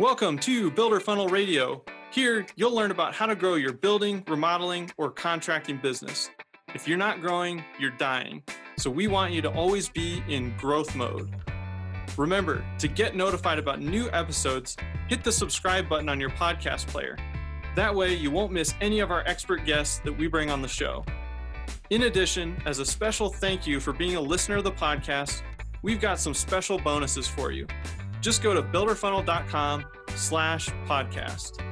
Welcome to Builder Funnel Radio. Here, you'll learn about how to grow your building, remodeling, or contracting business. If you're not growing, you're dying. So we want you to always be in growth mode. Remember, to get notified about new episodes, hit the subscribe button on your podcast player. That way, you won't miss any of our expert guests that we bring on the show. In addition, as a special thank you for being a listener of the podcast, we've got some special bonuses for you. Just go to builderfunnel.com slash podcast.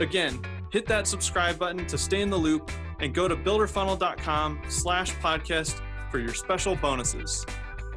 Again, hit that subscribe button to stay in the loop and go to builderfunnel.com slash podcast for your special bonuses.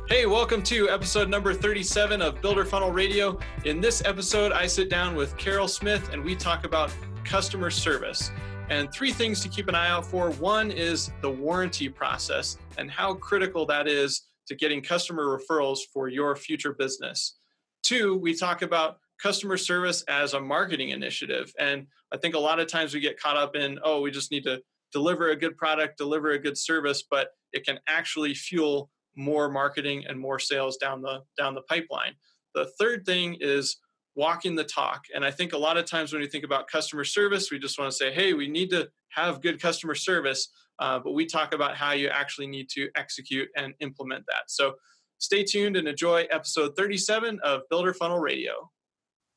Hey, welcome to episode number 37 of Builder Funnel Radio. In this episode, I sit down with Carol Smith and we talk about customer service. And three things to keep an eye out for. One is the warranty process and how critical that is to getting customer referrals for your future business. Two, we talk about customer service as a marketing initiative. And I think a lot of times we get caught up in, oh, we just need to deliver a good product, deliver a good service, but it can actually fuel more marketing and more sales down the down the pipeline. The third thing is walking the talk. And I think a lot of times when we think about customer service, we just want to say, hey, we need to have good customer service. Uh, but we talk about how you actually need to execute and implement that. So stay tuned and enjoy episode 37 of Builder Funnel Radio.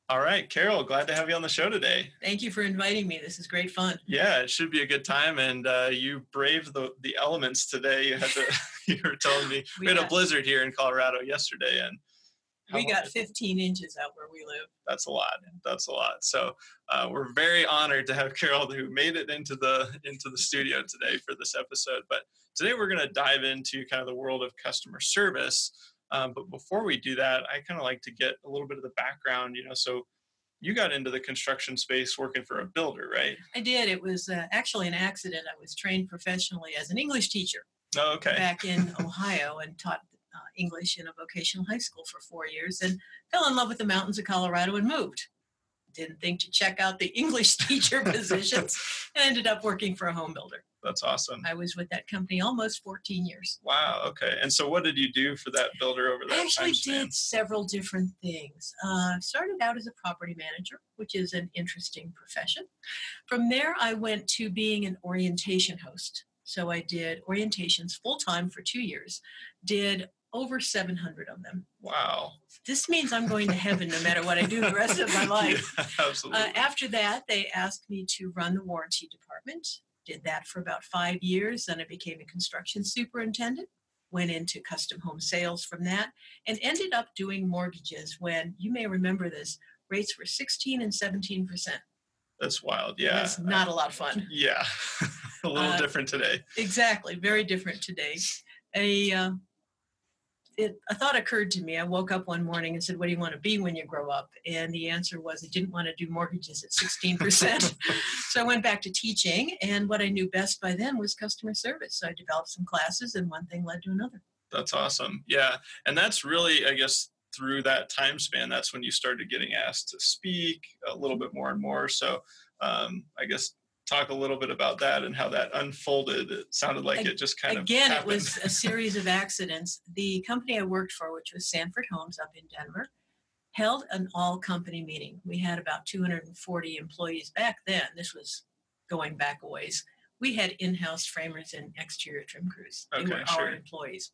All right, Carol, glad to have you on the show today. Thank you for inviting me. This is great fun. Yeah, it should be a good time. And uh, you braved the, the elements today. You had to, you were telling me we, we had got, a blizzard here in Colorado yesterday, and we got 15 inches out where we live. That's a lot. That's a lot. So uh, we're very honored to have Carol who made it into the into the studio today for this episode. But today we're going to dive into kind of the world of customer service. Um, but before we do that, I kind of like to get a little bit of the background. You know, so you got into the construction space working for a builder, right? I did. It was uh, actually an accident. I was trained professionally as an English teacher. Oh, okay. Back in Ohio and taught uh, English in a vocational high school for four years and fell in love with the mountains of Colorado and moved. Didn't think to check out the English teacher positions and ended up working for a home builder. That's awesome. I was with that company almost 14 years. Wow. Okay. And so, what did you do for that builder over that? I actually did several different things. Uh, started out as a property manager, which is an interesting profession. From there, I went to being an orientation host. So I did orientations full time for two years. Did over 700 of them. Wow. This means I'm going to heaven no matter what I do the rest of my life. Yeah, absolutely. Uh, after that, they asked me to run the warranty department. Did that for about five years. Then I became a construction superintendent. Went into custom home sales from that and ended up doing mortgages when you may remember this rates were 16 and 17 percent. That's wild. Yeah. It's not a lot of fun. Yeah. a little uh, different today. Exactly. Very different today. A uh, it, a thought occurred to me. I woke up one morning and said, "What do you want to be when you grow up?" And the answer was, I didn't want to do mortgages at 16%. so I went back to teaching, and what I knew best by then was customer service. So I developed some classes, and one thing led to another. That's awesome. Yeah, and that's really, I guess, through that time span, that's when you started getting asked to speak a little bit more and more. So um, I guess talk a little bit about that and how that unfolded. It sounded like it just kind of again. It was a series of accidents. The company I worked for, which was Sanford Homes up in Denver, held an all-company meeting. We had about 240 employees back then. This was going back a ways. We had in-house framers and exterior trim crews. They okay, were sure. our employees.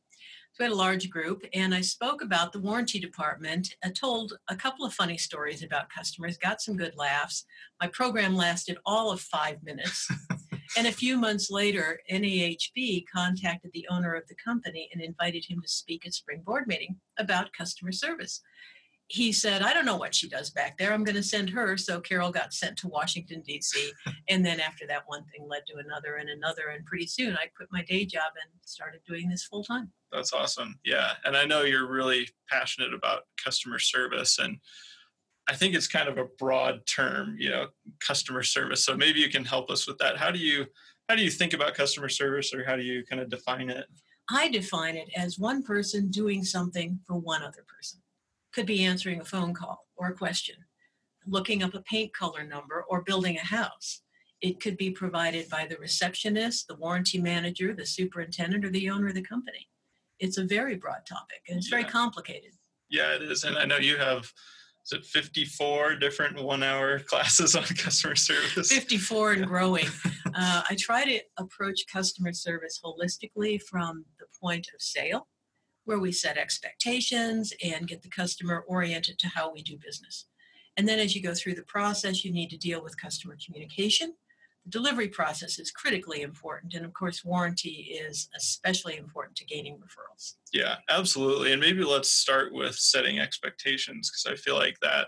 So we had a large group, and I spoke about the warranty department. I told a couple of funny stories about customers, got some good laughs. My program lasted all of five minutes. and a few months later, NAHB contacted the owner of the company and invited him to speak at spring board meeting about customer service he said, I don't know what she does back there. I'm going to send her. So Carol got sent to Washington, D.C. and then after that, one thing led to another and another. And pretty soon I quit my day job and started doing this full time. That's awesome. Yeah. And I know you're really passionate about customer service. And I think it's kind of a broad term, you know, customer service. So maybe you can help us with that. How do you how do you think about customer service or how do you kind of define it? I define it as one person doing something for one other person could be answering a phone call or a question, looking up a paint color number, or building a house. It could be provided by the receptionist, the warranty manager, the superintendent, or the owner of the company. It's a very broad topic and it's very complicated. Yeah, it is. And I know you have is it 54 different one hour classes on customer service 54 and growing uh, i try to approach customer service holistically from the point of sale where we set expectations and get the customer oriented to how we do business. And then as you go through the process you need to deal with customer communication. The delivery process is critically important and of course warranty is especially important to gaining referrals. Yeah absolutely. And maybe let's start with setting expectations because i feel like that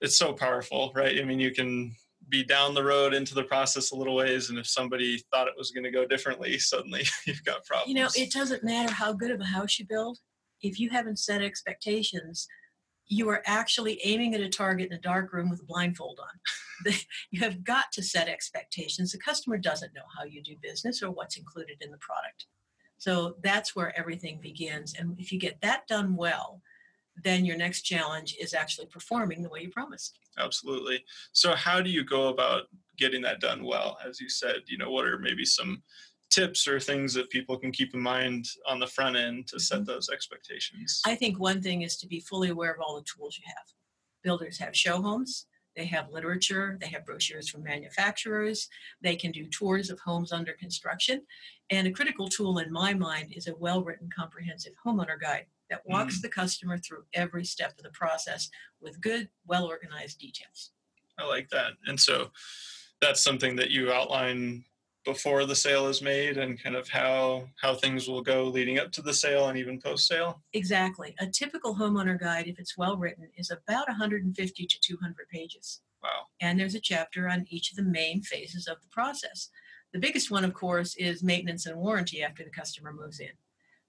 it's so powerful right? I mean you can be down the road into the process a little ways and if somebody thought it was going to go differently suddenly you've got problems you know it doesn't matter how good of a house you build if you haven't set expectations you are actually aiming at a target in a dark room with a blindfold on. you have got to set expectations. The customer doesn't know how you do business or what's included in the product. So that's where everything begins. And if you get that done well, then your next challenge is actually performing the way you promised. Absolutely. So how do you go about getting that done well? As you said, you know, what are maybe some tips or things that people can keep in mind on the front end to set mm-hmm. those expectations? I think one thing is to be fully aware of all the tools you have. Builders have show homes, they have literature, they have brochures from manufacturers, they can do tours of homes under construction. And a critical tool in my mind is a well written comprehensive homeowner guide that walks mm. the customer through every step of the process with good, well organized details. I like that. And so that's something that you outline before the sale is made and kind of how how things will go leading up to the sale and even post sale exactly a typical homeowner guide if it's well written is about 150 to 200 pages wow and there's a chapter on each of the main phases of the process the biggest one of course is maintenance and warranty after the customer moves in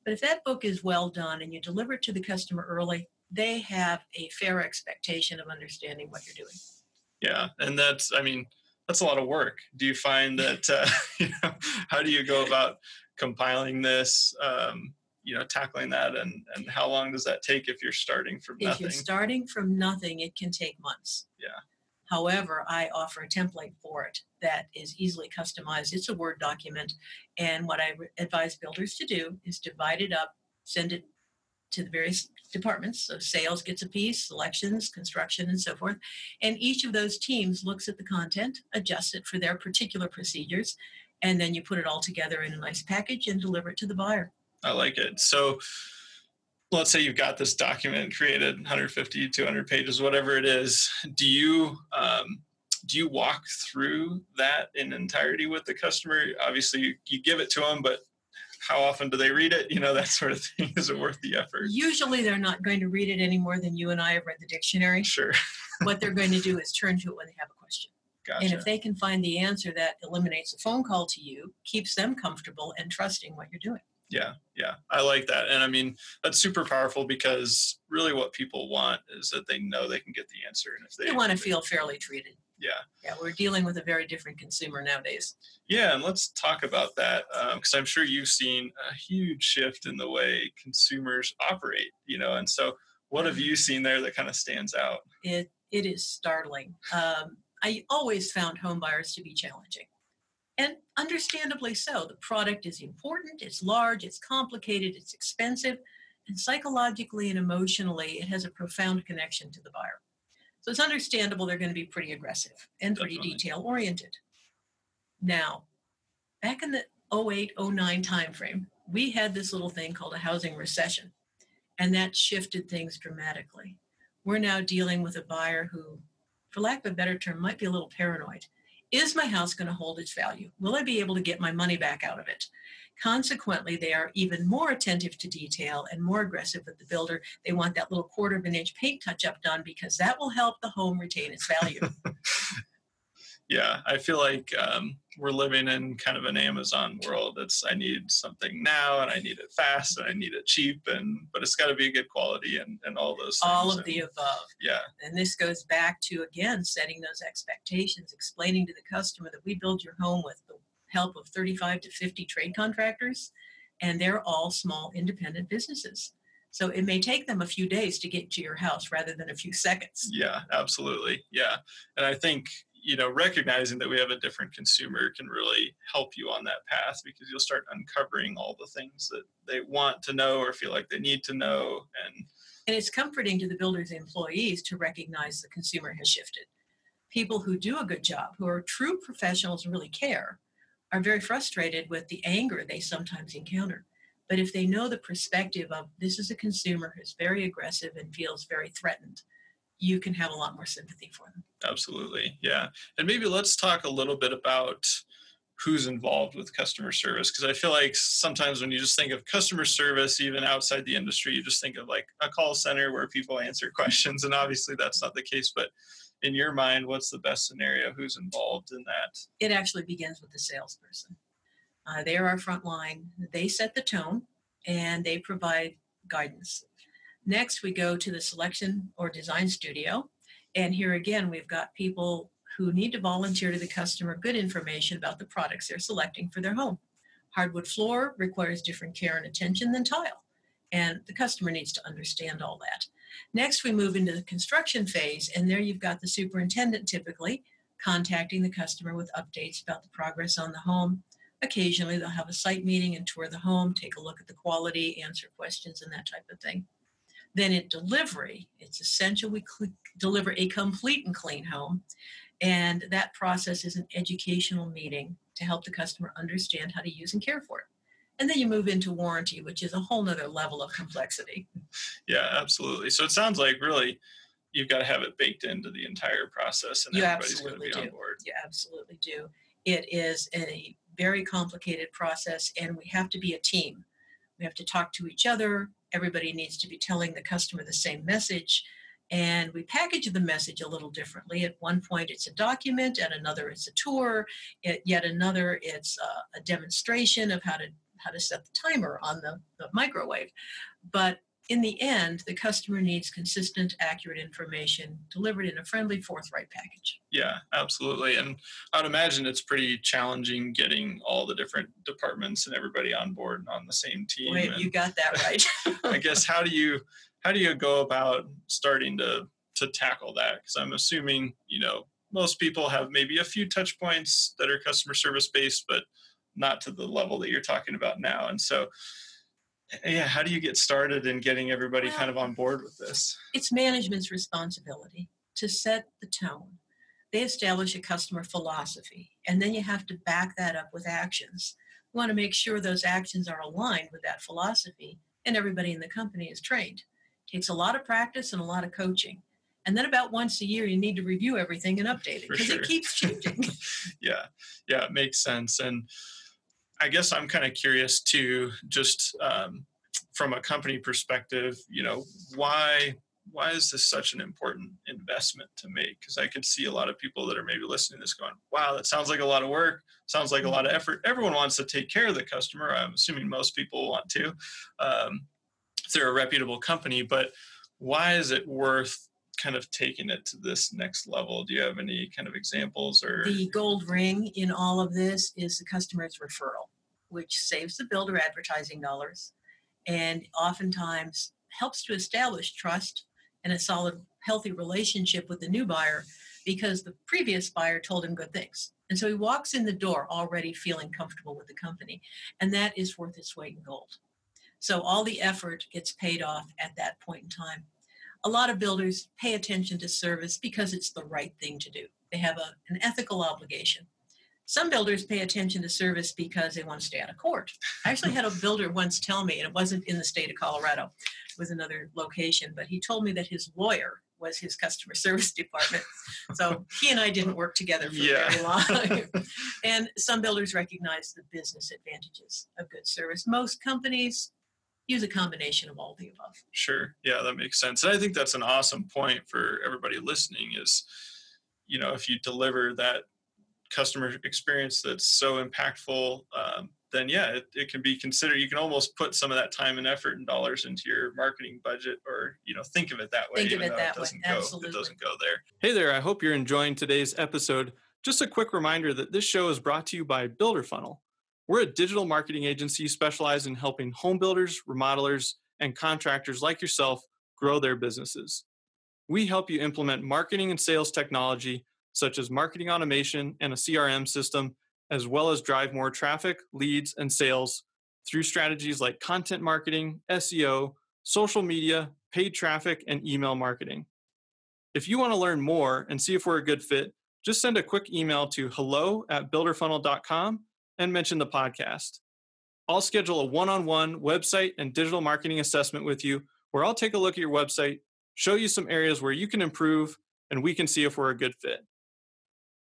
but if that book is well done and you deliver it to the customer early they have a fair expectation of understanding what you're doing yeah and that's i mean that's a lot of work. Do you find that uh, you know how do you go about compiling this? Um, you know, tackling that, and and how long does that take if you're starting from if nothing? If you're starting from nothing, it can take months. Yeah. However, I offer a template for it that is easily customized. It's a Word document. And what I advise builders to do is divide it up, send it to the various departments. So sales gets a piece, selections, construction, and so forth. And each of those teams looks at the content, adjusts it for their particular procedures, and then you put it all together in a nice package and deliver it to the buyer. I like it. So let's say you've got this document created 150 200 pages whatever it is do you um, do you walk through that in entirety with the customer obviously you, you give it to them but how often do they read it? You know, that sort of thing. Is it worth the effort? Usually they're not going to read it any more than you and I have read the dictionary. Sure. what they're going to do is turn to it when they have a question. Gotcha. And if they can find the answer that eliminates a phone call to you, keeps them comfortable and trusting what you're doing. Yeah, yeah, I like that. And I mean, that's super powerful because really what people want is that they know they can get the answer. And if they, they want to feel fairly treated. Yeah. Yeah, we're dealing with a very different consumer nowadays. Yeah, and let's talk about that because um, I'm sure you've seen a huge shift in the way consumers operate, you know, and so what have you seen there that kind of stands out? It, it is startling. Um, I always found home buyers to be challenging. And understandably so. The product is important, it's large, it's complicated, it's expensive, and psychologically and emotionally, it has a profound connection to the buyer. So it's understandable they're going to be pretty aggressive and pretty Definitely. detail oriented. Now, back in the 08 09 timeframe, we had this little thing called a housing recession, and that shifted things dramatically. We're now dealing with a buyer who, for lack of a better term, might be a little paranoid. Is my house going to hold its value? Will I be able to get my money back out of it? Consequently, they are even more attentive to detail and more aggressive with the builder. They want that little quarter of an inch paint touch up done because that will help the home retain its value. yeah, I feel like um, we're living in kind of an Amazon world. It's I need something now and I need it fast and I need it cheap and but it's got to be good quality and, and all those things. All of and, the above. Yeah. And this goes back to again setting those expectations, explaining to the customer that we build your home with the help of 35 to 50 trade contractors, and they're all small independent businesses. So it may take them a few days to get to your house rather than a few seconds. Yeah, absolutely. Yeah. And I think, you know, recognizing that we have a different consumer can really help you on that path because you'll start uncovering all the things that they want to know or feel like they need to know. And And it's comforting to the builder's employees to recognize the consumer has shifted. People who do a good job, who are true professionals and really care, are very frustrated with the anger they sometimes encounter. But if they know the perspective of this is a consumer who's very aggressive and feels very threatened, you can have a lot more sympathy for them. Absolutely. Yeah. And maybe let's talk a little bit about who's involved with customer service because I feel like sometimes when you just think of customer service, even outside the industry, you just think of like a call center where people answer questions. And obviously that's not the case. But in your mind, what's the best scenario? Who's involved in that? It actually begins with the salesperson. Uh, they are our front line. They set the tone and they provide guidance. Next, we go to the selection or design studio. And here again, we've got people who need to volunteer to the customer good information about the products they're selecting for their home. Hardwood floor requires different care and attention than tile, and the customer needs to understand all that. Next, we move into the construction phase, and there you've got the superintendent typically contacting the customer with updates about the progress on the home. Occasionally, they'll have a site meeting and tour the home, take a look at the quality, answer questions, and that type of thing. Then in delivery, it's essential we cl- deliver a complete and clean home. And that process is an educational meeting to help the customer understand how to use and care for it. And then you move into warranty, which is a whole nother level of complexity. Yeah, absolutely. So it sounds like really you've got to have it baked into the entire process and You everybody's going to be on board. You absolutely do. It is a very complicated process, and we have to be a team. We have to talk to each other. Everybody needs to be telling the customer the same message. And we package the message a little differently. At one point, it's a document, at another, it's a tour, at yet another, it's a, a demonstration of how to how to set the timer on the, the microwave. But in the end, the customer needs consistent, accurate information delivered in a friendly, forthright package. Yeah, absolutely. And I'd imagine it's pretty challenging getting all the different departments and everybody on board and on the same team. Wait, and you got that right. I guess how do you how do you go about starting to to tackle that? Because I'm assuming you know most people have maybe a few touch points that are customer service based, but not to the level that you're talking about now. And so, yeah, how do you get started in getting everybody kind of on board with this? it's management's responsibility to set the tone. They establish a customer philosophy, and then you have to back that up with actions. You want to make sure those actions are aligned with that philosophy, and everybody in the company is trained. it takes a lot of practice and a lot of coaching. And then about once a year, you need to review everything and update it because sure. it keeps changing. yeah yeah it makes sense and i guess i'm kind of curious too just um, from a company perspective you know why why is this such an important investment to make? Because i could see a lot of people that are maybe listening to this going wow that sounds like a lot of work. Sounds like a lot of effort. Everyone wants to take care of the customer. I'm assuming most people want to um, they're a reputable company but why is it worth kind of taking it to this next level do you have any kind of examples or The gold ring in all of this is the customer's referral, which saves the builder advertising dollars and oftentimes helps to establish trust and a solid, healthy relationship with the new buyer because the previous buyer told him good things. And so he walks in the door already feeling comfortable with the company, and that is worth its weight in gold. So all the effort gets paid off at that point in time. A lot of builders pay attention to service because it's the right thing to do. They have a, an ethical obligation. Some builders pay attention to service because they want to stay out of court. I actually had a builder once tell me, and it wasn't in the state of Colorado, it was another location, but he told me that his lawyer was his customer service department. So he and I didn't work together for Yeah. very long. and some builders recognize the business advantages of good service. Most companies use a combination of all the above. Sure. Yeah, that makes sense. And I think that's an awesome point for everybody listening is, you know, if you deliver that customer experience that's so impactful, um, then yeah, it, it can be considered, you can almost put some of that time and effort and dollars into your marketing budget or, you know, think of it that way. Think of it that way. doesn't go, Absolutely. It doesn't go there. Hey there. I hope you're enjoying today's episode. Just a quick reminder that this show is brought to you by Builder Funnel. We're a digital marketing agency specialized in helping home builders, remodelers, and contractors like yourself grow their businesses. We help you implement marketing and sales technology such as marketing automation and a CRM system, as well as drive more traffic, leads, and sales through strategies like content marketing, SEO, social media, paid traffic, and email marketing. If you want to learn more and see if we're a good fit, just send a quick email to hello at builderfunnel.com and mention the podcast. I'll schedule a one on one website and digital marketing assessment with you where I'll take a look at your website, show you some areas where you can improve, and we can see if we're a good fit.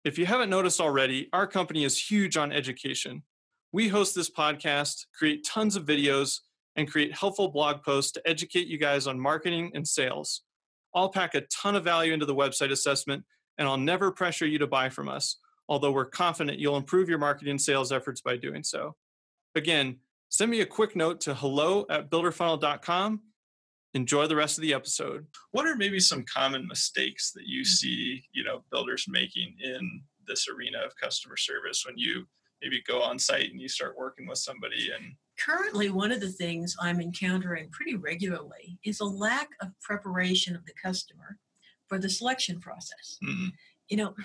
If you haven't noticed already, our company is huge on education. We host this podcast, create tons of videos, and create helpful blog posts to educate you guys on marketing and sales. I'll pack a ton of value into the website assessment, and I'll never pressure you to buy from us, although we're confident you'll improve your marketing and sales efforts by doing so. Again, send me a quick note to hello at builderfunnel.com. Enjoy the rest of the episode. What are maybe some common mistakes that you see, you know, builders making in this arena of customer service when you maybe go on site and you start working with somebody and Currently, one of the things I'm encountering pretty regularly is a lack of preparation of the customer for the selection process. mm, You know,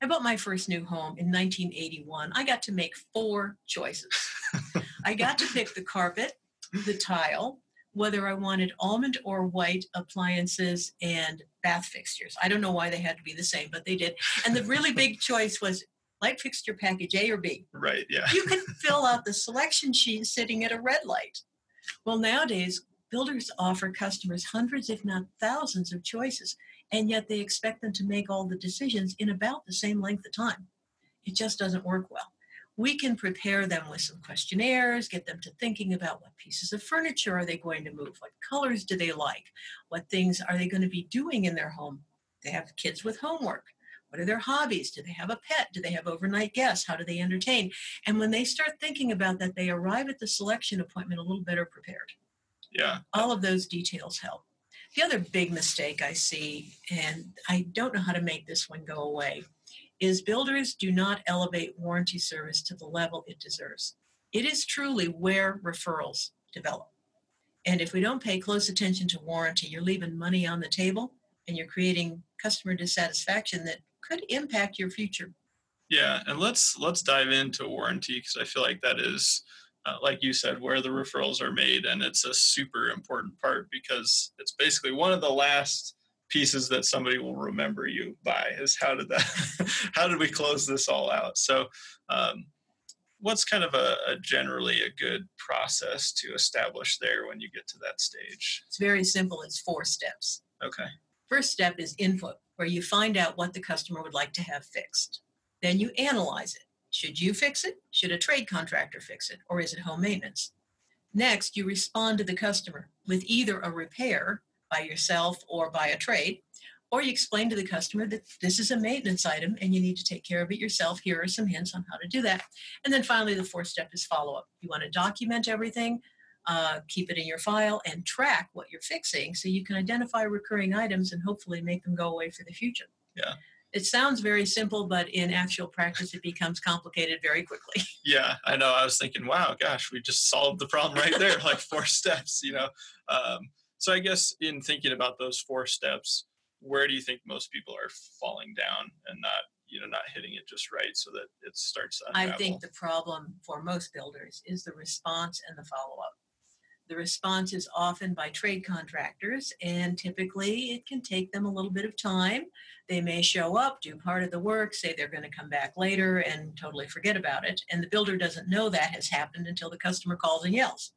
I bought my first new home in 1981. I got to make four choices. I got to pick the carpet, the tile, whether I wanted almond or white appliances and bath fixtures. I don't know why they had to be the same, but they did. And the really big choice was light fixture package A or B. right, yeah. You can fill out the selection sheet sitting at a red light. Well, nowadays, builders offer customers hundreds, if not thousands, of choices, and yet they expect them to make all the decisions in about the same length of time. It just doesn't work well. We can prepare them with some questionnaires, get them to thinking about what pieces of furniture are they going to move, what colors do they like, what things are they going to be doing in their home. They have kids with homework. What are their hobbies? Do they have a pet? Do they have overnight guests? How do they entertain? And when they start thinking about that, they arrive at the selection appointment a little better prepared. Yeah. All of those details help. The other big mistake I see, and I don't know how to make this one go away, is builders do not elevate warranty service to the level it deserves. It is truly where referrals develop. And if we don't pay close attention to warranty, you're leaving money on the table and you're creating customer dissatisfaction that could impact your future. Yeah, and let's let's dive into warranty because I feel like that is, uh, like you said, where the referrals are made, and it's a super important part because it's basically one of the last pieces that somebody will remember you by is how did that, how did we close this all out? So, um, what's kind of a, a generally a good process to establish there when you get to that stage? It's very simple, it's four steps. Okay. First step is input, where you find out what the customer would like to have fixed. Then you analyze it. Should you fix it? Should a trade contractor fix it? Or is it home maintenance? Next, you respond to the customer with either a repair by yourself or by a trade, or you explain to the customer that this is a maintenance item and you need to take care of it yourself. Here are some hints on how to do that. And then finally, the fourth step is follow up. You want to document everything, uh, keep it in your file, and track what you're fixing so you can identify recurring items and hopefully make them go away for the future. Yeah. It sounds very simple, but in actual practice, it becomes complicated very quickly. Yeah, I know. I was thinking, wow, gosh, we just solved the problem right there, like four steps, you know. Um, so I guess in thinking about those four steps, where do you think most people are falling down and not, you know, not hitting it just right so that it starts I think the problem for most builders is the response and the follow up. The response is often by trade contractors, and typically it can take them a little bit of time. They may show up, do part of the work, say they're going to come back later, and totally forget about it. And the builder doesn't know that has happened until the customer calls and yells.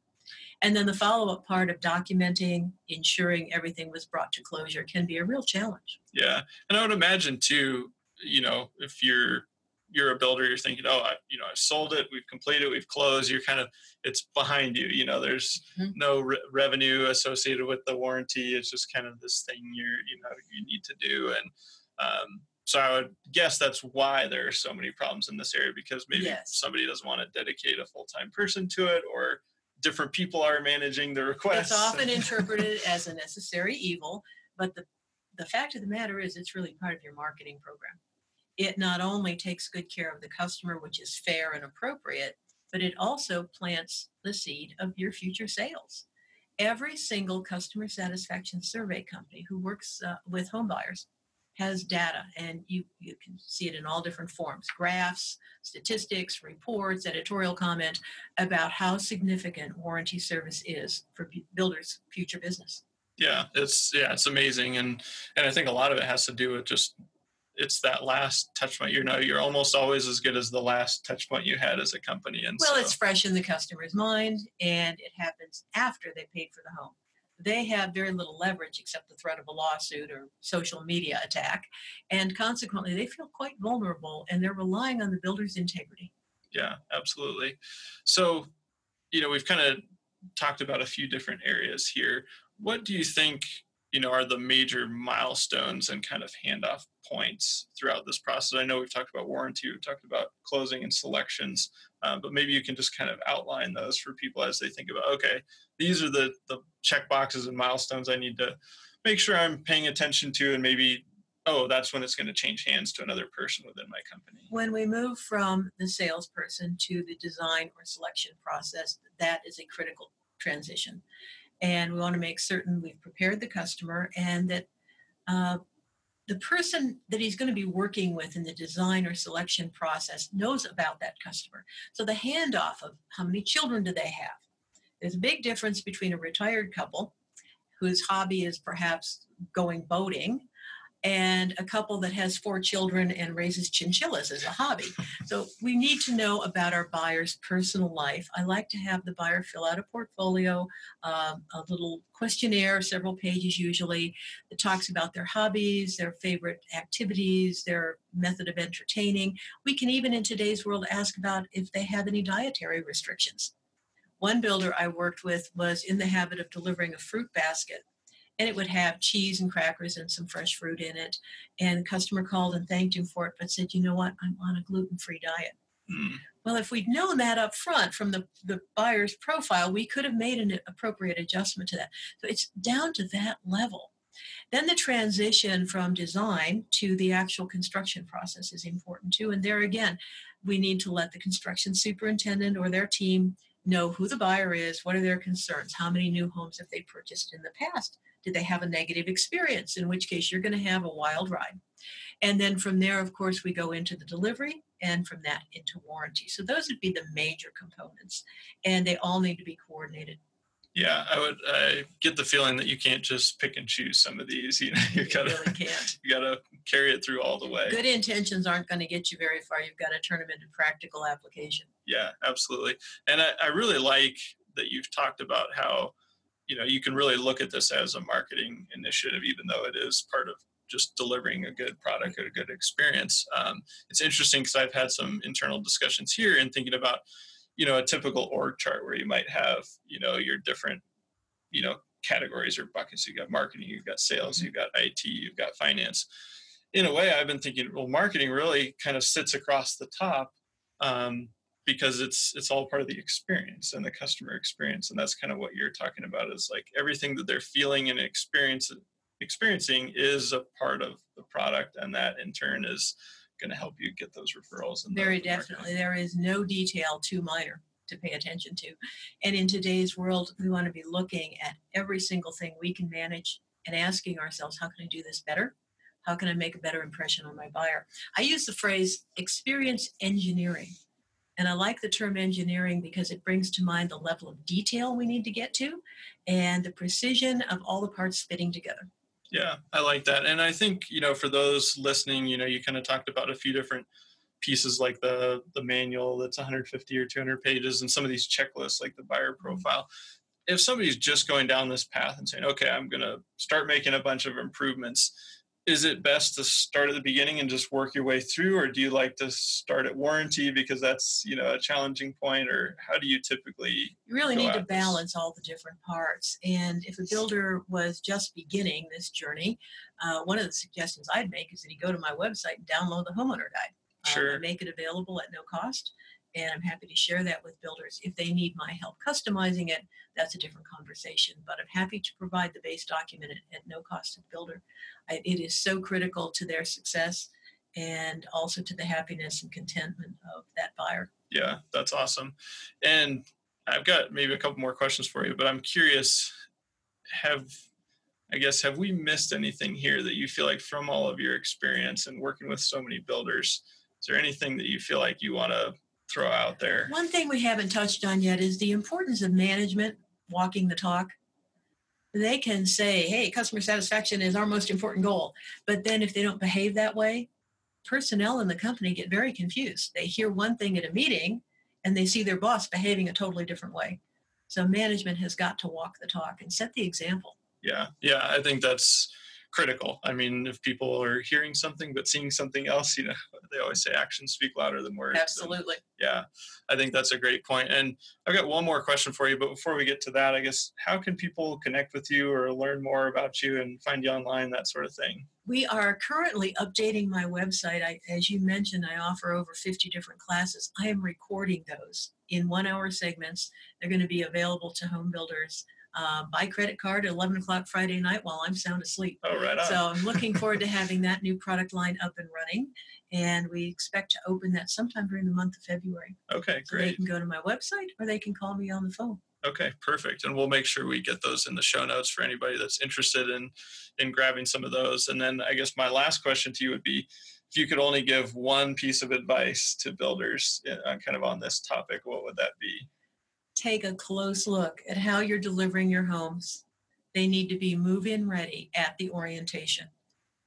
And then the follow up part of documenting, ensuring everything was brought to closure can be a real challenge. Yeah, and I would imagine too, you know, if you're you're a builder, you're thinking, oh, I, you know, I've sold it, we've completed, we've closed. You're kind of it's behind you. You know, there's Mhm. no re- revenue associated with the warranty. It's just kind of this thing you're you know you need to do, and um, so I would guess that's why there are so many problems in this area because maybe Yes. somebody doesn't want to dedicate a full time person to it, or different people are managing the requests. It's often interpreted as a necessary evil, but the, the fact of the matter is it's really part of your marketing program. It not only takes good care of the customer, which is fair and appropriate, but it also plants the seed of your future sales. Every single customer satisfaction survey company who works uh, with home buyers has data, and you, you can see it in all different forms graphs, statistics, reports, editorial comment about how significant warranty service is for bu- builders' future business. Yeah, it's yeah, it's amazing, and and I think a lot of it has to do with just it's that last touch point. You know, you're almost always as good as the last touch point you had as a company. And well, so, it's fresh in the customer's mind, and it happens after they paid for the home. They have very little leverage except the threat of a lawsuit or social media attack, and consequently, they feel quite vulnerable, and they're relying on the builder's integrity. yeah, absolutely. So, you know, we've kind of talked about a few different areas here. What do you think, you know, are the major milestones and kind of handoff points throughout this process? I know we've talked about warranty, we've talked about closing and selections, uh, but maybe you can just kind of outline those for people as they think about, okay, these are the the check boxes and milestones I need to make sure I'm paying attention to, and maybe, oh, that's when it's going to change hands to another person within my company. When we move from the salesperson to the design or selection process, that is a critical transition. And we want to make certain we've prepared the customer and that uh, the person that he's going to be working with in the design or selection process knows about that customer. So the handoff of how many children do they have? There's a big difference between a retired couple whose hobby is perhaps going boating and a couple that has four children and raises chinchillas as a hobby. So we need to know about our buyer's personal life. I like to have the buyer fill out a portfolio, um, a little questionnaire, several pages usually, that talks about their hobbies, their favorite activities, their method of entertaining. We can even in today's world ask about if they have any dietary restrictions. One builder I worked with was in the habit of delivering a fruit basket and it would have cheese and crackers and some fresh fruit in it. And the customer called and thanked him for it, but said, you know what, I'm on a gluten free diet. Mm, Well, if we'd known that up front from the, the buyer's profile, we could have made an appropriate adjustment to that. So it's down to that level. Then the transition from design to the actual construction process is important too. And there again, we need to let the construction superintendent or their team know who the buyer is, what are their concerns, how many new homes have they purchased in the past, did they have a negative experience, in which case you're going to have a wild ride. And then from there, of course, we go into the delivery and from that into warranty. So those would be the major components, and they all need to be coordinated. Yeah, I would I get the feeling that you can't just pick and choose some of these. You know, you You gotta really can't. you gotta carry it through all the way. Good intentions aren't going to get you very far. You've got to turn them into practical application. Yeah, absolutely. And I, I really like that you've talked about how, you know, you can really look at this as a marketing initiative, even though it is part of just delivering a good product or a good experience. Um, it's interesting because I've had some internal discussions here and thinking about, you know, a typical org chart where you might have, you know, your different, you know, categories or buckets. You've got marketing, you've got sales, you've got IT, you've got finance. In a way, I've been thinking, well, marketing really kind of sits across the top um, because it's it's all part of the experience and the customer experience, and that's kind of what you're talking about. Is like everything that they're feeling and experience experiencing is a part of the product, and that in turn is going to help you get those referrals. And Very definitely. There is no detail too minor to pay attention to. And in today's world, we want to be looking at every single thing we can manage and asking ourselves, how can I do this better? How can I make a better impression on my buyer? I use the phrase experience engineering. And I like the term engineering because it brings to mind the level of detail we need to get to and the precision of all the parts fitting together. Yeah, I like that. And I think, you know, for those listening, you know, you kind of talked about a few different pieces like the the manual that's 150 or 200 pages and some of these checklists like the buyer mm-hmm. profile. If somebody's just going down this path and saying, "Okay, I'm going to start making a bunch of improvements." Is it best to start at the beginning and just work your way through or do you like to start at warranty because that's, you know, a challenging point or how do you typically You really need to this. balance all the different parts. And if a builder was just beginning this journey, uh, one of the suggestions I'd make is that he go to my website and download the homeowner guide. Um, Sure. make it available at no cost, and I'm happy to share that with builders. If they need my help customizing it, that's a different conversation. But I'm happy to provide the base document at, at no cost to the builder. I, it is so critical to their success and also to the happiness and contentment of that buyer. Yeah, that's awesome. And I've got maybe a couple more questions for you, but I'm curious have I guess have we missed anything here that you feel like from all of your experience and working with so many builders, is there anything that you feel like you want to throw out there? One thing we haven't touched on yet is the importance of management walking the talk. they can say, hey, customer satisfaction is our most important goal. But then if they don't behave that way, personnel in the company get very confused. They hear one thing at a meeting and they see their boss behaving a totally different way. So management has got to walk the talk and set the example. Yeah, yeah, I think that's critical. I mean, if people are hearing something but seeing something else, you know, they always say actions speak louder than words. Absolutely. And yeah, I think that's a great point. And I've got one more question for you, but before we get to that, I guess how can people connect with you or learn more about you and find you online, that sort of thing? We are currently updating my website. I, as you mentioned, I offer over 50 different classes. I am recording those in one hour segments. They're going to be available to home builders uh, by credit card at 11 o'clock Friday night while I'm sound asleep. Oh, right on. So I'm looking forward to having that new product line up and running. And we expect to open that sometime during the month of February. Okay, So they great. can go to my website or they can call me on the phone. Okay, perfect. And we'll make sure we get those in the show notes for anybody that's interested in in grabbing some of those. And then I guess my last question to you would be if you could only give one piece of advice to builders uh, kind of on this topic, what would that be? Take a close look at how you're delivering your homes. They need to be move in ready at the orientation.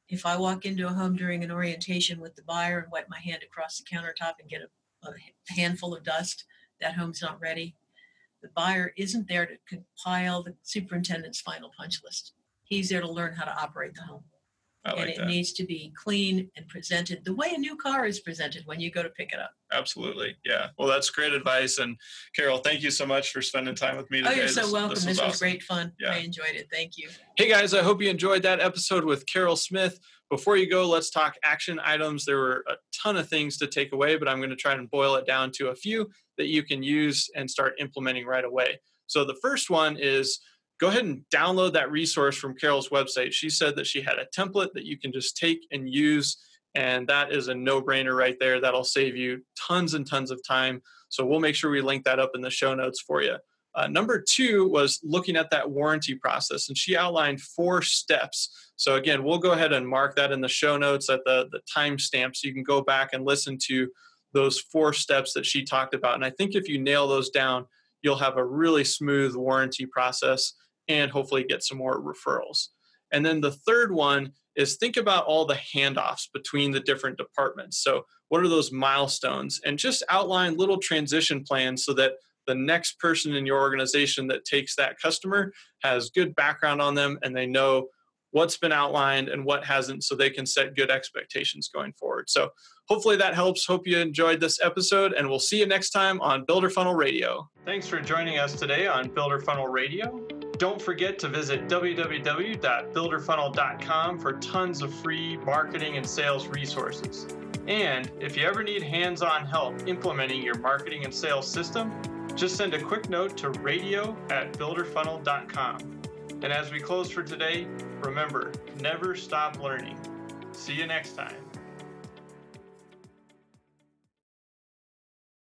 If I walk into a home during an orientation with the buyer and wipe my hand across the countertop and get a, a handful of dust, that home's not ready. The buyer isn't there to compile the superintendent's final punch list. He's there to learn how to operate the home. I and it that. needs to be clean and presented the way a new car is presented when you go to pick it up. Absolutely. Yeah. Well, that's great advice. And Carol, thank you so much for spending time with me today. Oh, you're so This- welcome. This, was, awesome. great fun. Yeah. I enjoyed it. Thank you. Hey guys, I hope you enjoyed that episode with Carol Smith. Before you go, let's talk action items. There were a ton of things to take away, but I'm going to try and boil it down to a few that you can use and start implementing right away. So the first one is go ahead and download that resource from Carol's website. She said that she had a template that you can just take and use, and that is a no brainer right there. That'll save you tons and tons of time. So we'll make sure we link that up in the show notes for you. Uh, number two was looking at that warranty process, and she outlined four steps. So again, we'll go ahead and mark that in the show notes at the the timestamp, so you can go back and listen to those four steps that she talked about. And I think if you nail those down, you'll have a really smooth warranty process and hopefully get some more referrals. And then the third one is think about all the handoffs between the different departments. So what are those milestones? And just outline little transition plans so that the next person in your organization that takes that customer has good background on them and they know what's been outlined and what hasn't so they can set good expectations going forward. So hopefully that helps. Hope you enjoyed this episode and we'll see you next time on Builder Funnel Radio. Thanks for joining us today on Builder Funnel Radio. Don't forget to visit www.builderfunnel.com for tons of free marketing and sales resources. And if you ever need hands on help implementing your marketing and sales system, just send a quick note to radio at builderfunnel.com. And as we close for today, remember never stop learning. See you next time.